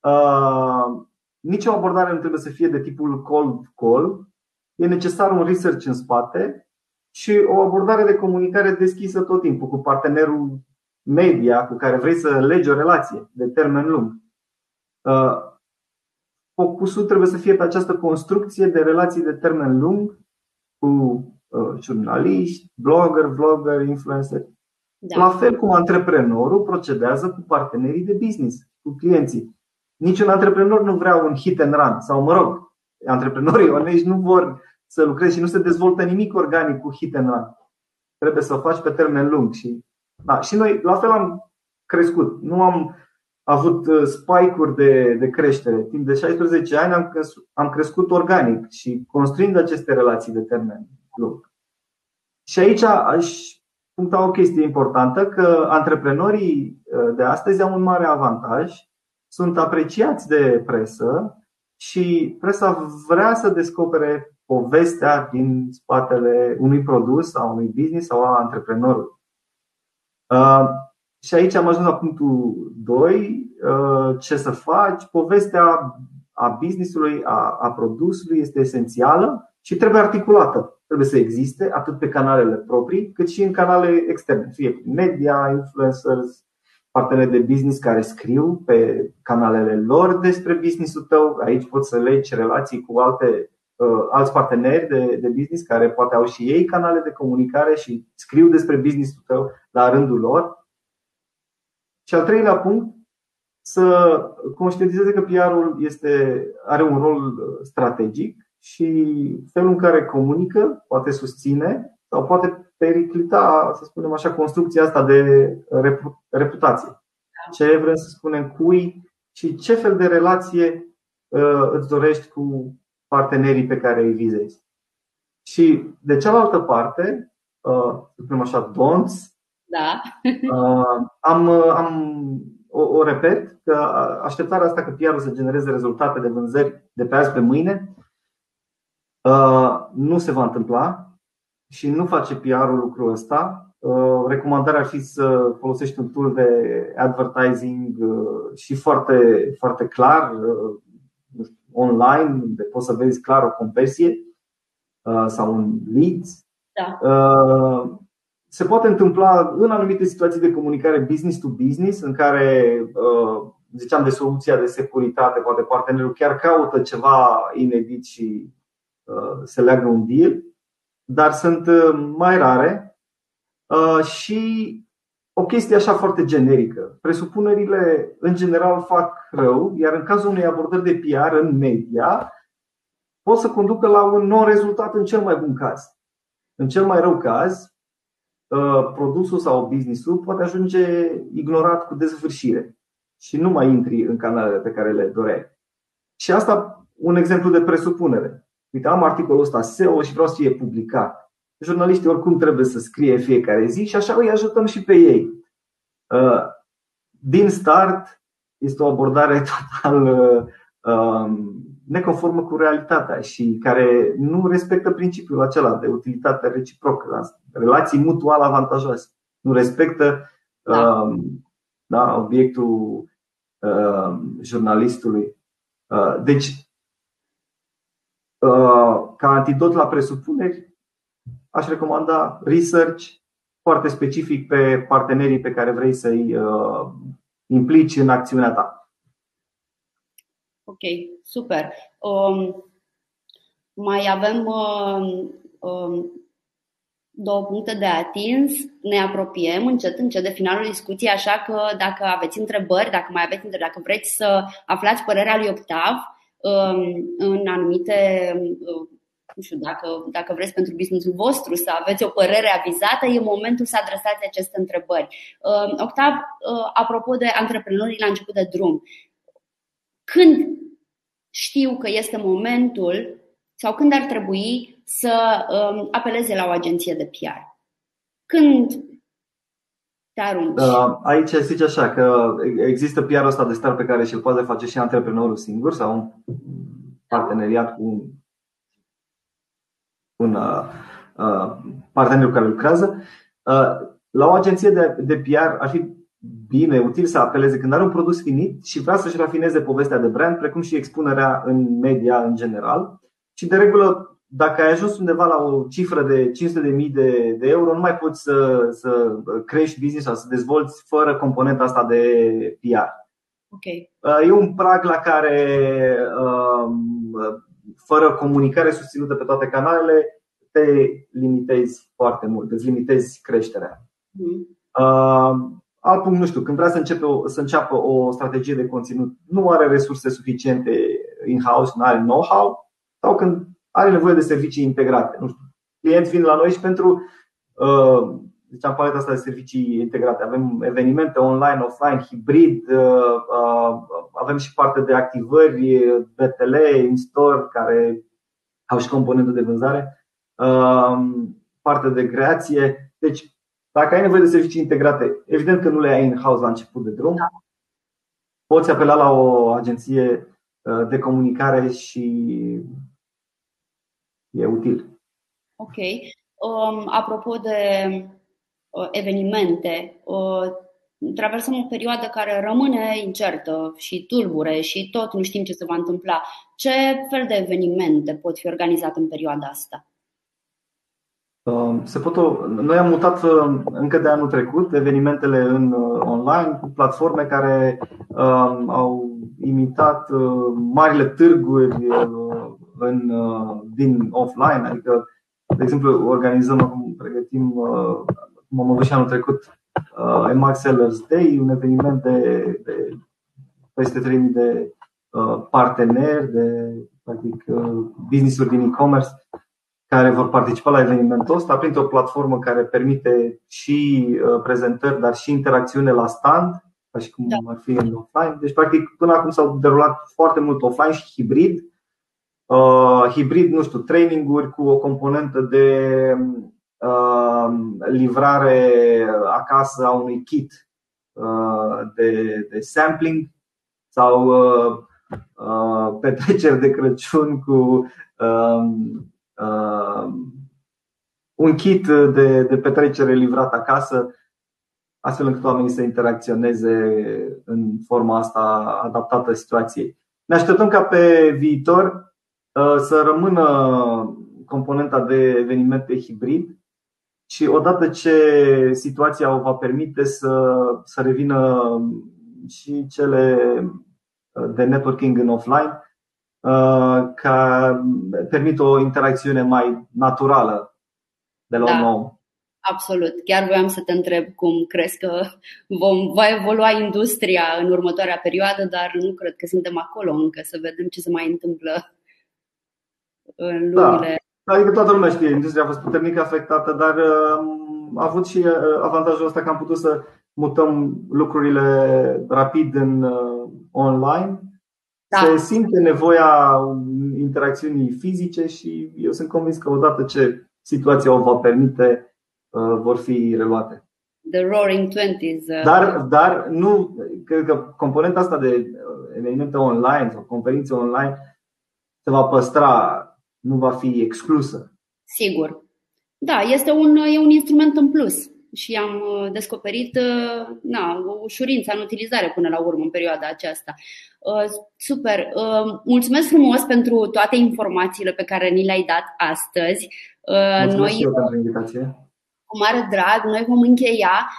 uh, nicio abordare nu trebuie să fie de tipul cold call. E necesar un research în spate și o abordare de comunicare deschisă tot timpul cu partenerul media cu care vrei să legi o relație de termen lung. Uh, focusul trebuie să fie pe această construcție de relații de termen lung cu uh, jurnaliști, blogger, vlogger, influencer. Da. La fel cum antreprenorul procedează cu partenerii de business, cu clienții. Niciun antreprenor nu vrea un hit and run sau, mă rog, antreprenorii onești nu vor să lucreze și nu se dezvoltă nimic organic cu hit and run. Trebuie să o faci pe termen lung și da, și noi la fel am crescut. Nu am avut uh, spike-uri de, de creștere. Timp de 16 ani am crescut, am crescut organic și construind aceste relații de termen lung. Și aici aș puncta o chestie importantă că antreprenorii uh, de astăzi au un mare avantaj sunt apreciați de presă și presa vrea să descopere povestea din spatele unui produs sau unui business sau a antreprenorului. Uh, și aici am ajuns la punctul 2. Uh, ce să faci? Povestea a businessului, a, a produsului este esențială și trebuie articulată. trebuie să existe atât pe canalele proprii, cât și în canale externe, fie prin media, influencers, parteneri de business care scriu pe canalele lor despre businessul tău. Aici poți să legi relații cu alte, uh, alți parteneri de, de business care poate au și ei canale de comunicare și scriu despre businessul tău la rândul lor. Și al treilea punct, să conștientizeze că PR-ul este, are un rol strategic și felul în care comunică poate susține sau poate periclita, să spunem așa, construcția asta de reputație. Ce vrem să spunem cui și ce fel de relație uh, îți dorești cu partenerii pe care îi vizezi. Și de cealaltă parte, uh, să spunem așa, don'ts, da. uh, am, am o, o repet, că așteptarea asta că PR-ul să genereze rezultate de vânzări de pe azi pe mâine Uh, nu se va întâmpla și nu face PR-ul lucrul ăsta. Uh, recomandarea ar fi să folosești un tool de advertising uh, și foarte, foarte clar online, unde poți să vezi clar o conversie sau un lead. Da. Se poate întâmpla în anumite situații de comunicare business to business, în care ziceam de soluția de securitate, poate partenerul chiar caută ceva inedit și Uh, se leagă un deal, dar sunt uh, mai rare uh, și o chestie așa foarte generică. Presupunerile în general fac rău, iar în cazul unei abordări de PR în media, pot să conducă la un nou rezultat în cel mai bun caz. În cel mai rău caz, produsul sau businessul poate ajunge ignorat cu dezvârșire și nu mai intri în canalele pe care le doreai. Și asta un exemplu de presupunere uite, am articolul ăsta SEO și vreau să fie publicat. Jurnaliștii oricum trebuie să scrie fiecare zi și așa îi ajutăm și pe ei. Uh, din start este o abordare total uh, um, neconformă cu realitatea și care nu respectă principiul acela de utilitate reciprocă, relații mutual avantajoase. Nu respectă da. Um, da, obiectul um, jurnalistului. Uh, deci, Uh, ca antidot la presupuneri, aș recomanda research foarte specific pe partenerii pe care vrei să-i uh, implici în acțiunea ta. Ok, super. Um, mai avem um, um, două puncte de atins. Ne apropiem încet, încet de finalul discuției, așa că dacă aveți întrebări, dacă mai aveți întrebări, dacă vreți să aflați părerea lui Octav, Um, în anumite um, nu știu, dacă, dacă vreți pentru businessul vostru să aveți o părere avizată, e momentul să adresați aceste întrebări. Um, Octav, uh, apropo de antreprenorii la început de drum, când știu că este momentul sau când ar trebui să apeleze la o agenție de PR? Când te arunci. Uh, aici zice așa că există PR-ul ăsta de start pe care și-l poate face și antreprenorul singur sau un parteneriat cu un, un uh, uh, partener cu care lucrează. Uh, la o agenție de, de PR ar fi bine, util să apeleze când are un produs finit și vrea să-și rafineze povestea de brand, precum și expunerea în media în general. Și de regulă dacă ai ajuns undeva la o cifră de 500.000 de, de euro, nu mai poți să, să crești business sau să dezvolți fără componenta asta de PR. Okay. Uh, e un prag la care, um, fără comunicare susținută pe toate canalele, te limitezi foarte mult, îți limitezi creșterea. Mm. Alt punct, nu știu, când vrea să, începe o, să înceapă o strategie de conținut, nu are resurse suficiente in-house, nu are know-how, sau când are nevoie de servicii integrate. Nu știu, clienți vin la noi și pentru uh, ziceam paleta asta de servicii integrate. Avem evenimente online, offline, hibrid, uh, uh, avem și parte de activări BTL, in-store, care au și componentă de vânzare, parte de creație. Deci, dacă ai nevoie de servicii integrate, evident că nu le ai in-house la început de drum. Da. Poți apela la o agenție de comunicare și e util. Ok. Um, apropo de uh, evenimente, uh, traversăm o perioadă care rămâne incertă și tulbure și tot nu știm ce se va întâmpla. Ce fel de evenimente pot fi organizate în perioada asta? Um, se pot, noi am mutat um, încă de anul trecut evenimentele în uh, online cu platforme care um, au imitat uh, marile târguri uh, în, din offline, adică, de exemplu, organizăm, pregătim, cum am avut și anul trecut, Emax Sellers Day, un eveniment de, de peste 3000 de parteneri, de practic business-uri din e-commerce care vor participa la evenimentul ăsta printr-o platformă care permite și uh, prezentări, dar și interacțiune la stand, ca și cum da. ar fi în offline. Deci, practic, până acum s-au derulat foarte mult offline și hibrid. Uh, hibrid, nu știu, traininguri cu o componentă de uh, livrare acasă a unui kit uh, de, de sampling sau uh, uh, petreceri de Crăciun cu uh, uh, un kit de, de petrecere livrat acasă, astfel încât oamenii să interacționeze în forma asta adaptată situației. Ne așteptăm ca pe viitor uh, să rămână componenta de evenimente hibrid și odată ce situația o va permite să, să revină și cele de networking în offline, Uh, ca permit o interacțiune mai naturală de la da. un om. Absolut. Chiar voiam să te întreb cum crezi că vom, va evolua industria în următoarea perioadă, dar nu cred că suntem acolo încă, să vedem ce se mai întâmplă în da. lumile. Da. Adică toată lumea știe, industria a fost puternic afectată, dar uh, a avut și uh, avantajul ăsta că am putut să mutăm lucrurile rapid în online da. Se simte nevoia interacțiunii fizice și eu sunt convins că odată ce situația o va permite, uh, vor fi reluate. The Roaring Twenties. Uh... Dar, dar nu, cred că componenta asta de uh, evenimente online sau conferințe online se va păstra, nu va fi exclusă. Sigur. Da, este un, e un instrument în plus și am uh, descoperit na, o ușurință în utilizare până la urmă în perioada aceasta. Uh, super! Uh, mulțumesc frumos pentru toate informațiile pe care ni le-ai dat astăzi. Uh, mulțumesc noi, și eu pentru invitație. Cu mare drag, noi vom încheia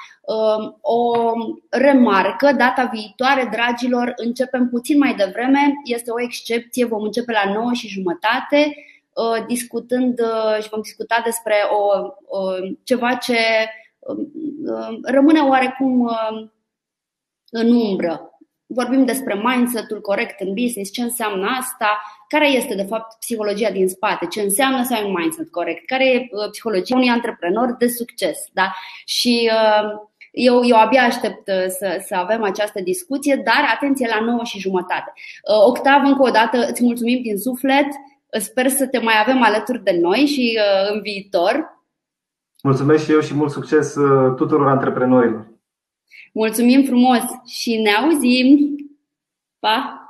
o remarcă. Data viitoare, dragilor, începem puțin mai devreme. Este o excepție, vom începe la 9 și jumătate discutând și vom discuta despre o, o, ceva ce rămâne oarecum în umbră vorbim despre mindset-ul corect în business, ce înseamnă asta, care este de fapt psihologia din spate, ce înseamnă să ai un mindset corect, care e uh, psihologia unui antreprenor de succes. Da? Și uh, eu, eu abia aștept uh, să, să avem această discuție, dar atenție la 9 și jumătate. Octav, încă o dată îți mulțumim din suflet, sper să te mai avem alături de noi și în viitor. Mulțumesc și eu și mult succes tuturor antreprenorilor. Mulțumim frumos și ne auzim! Pa!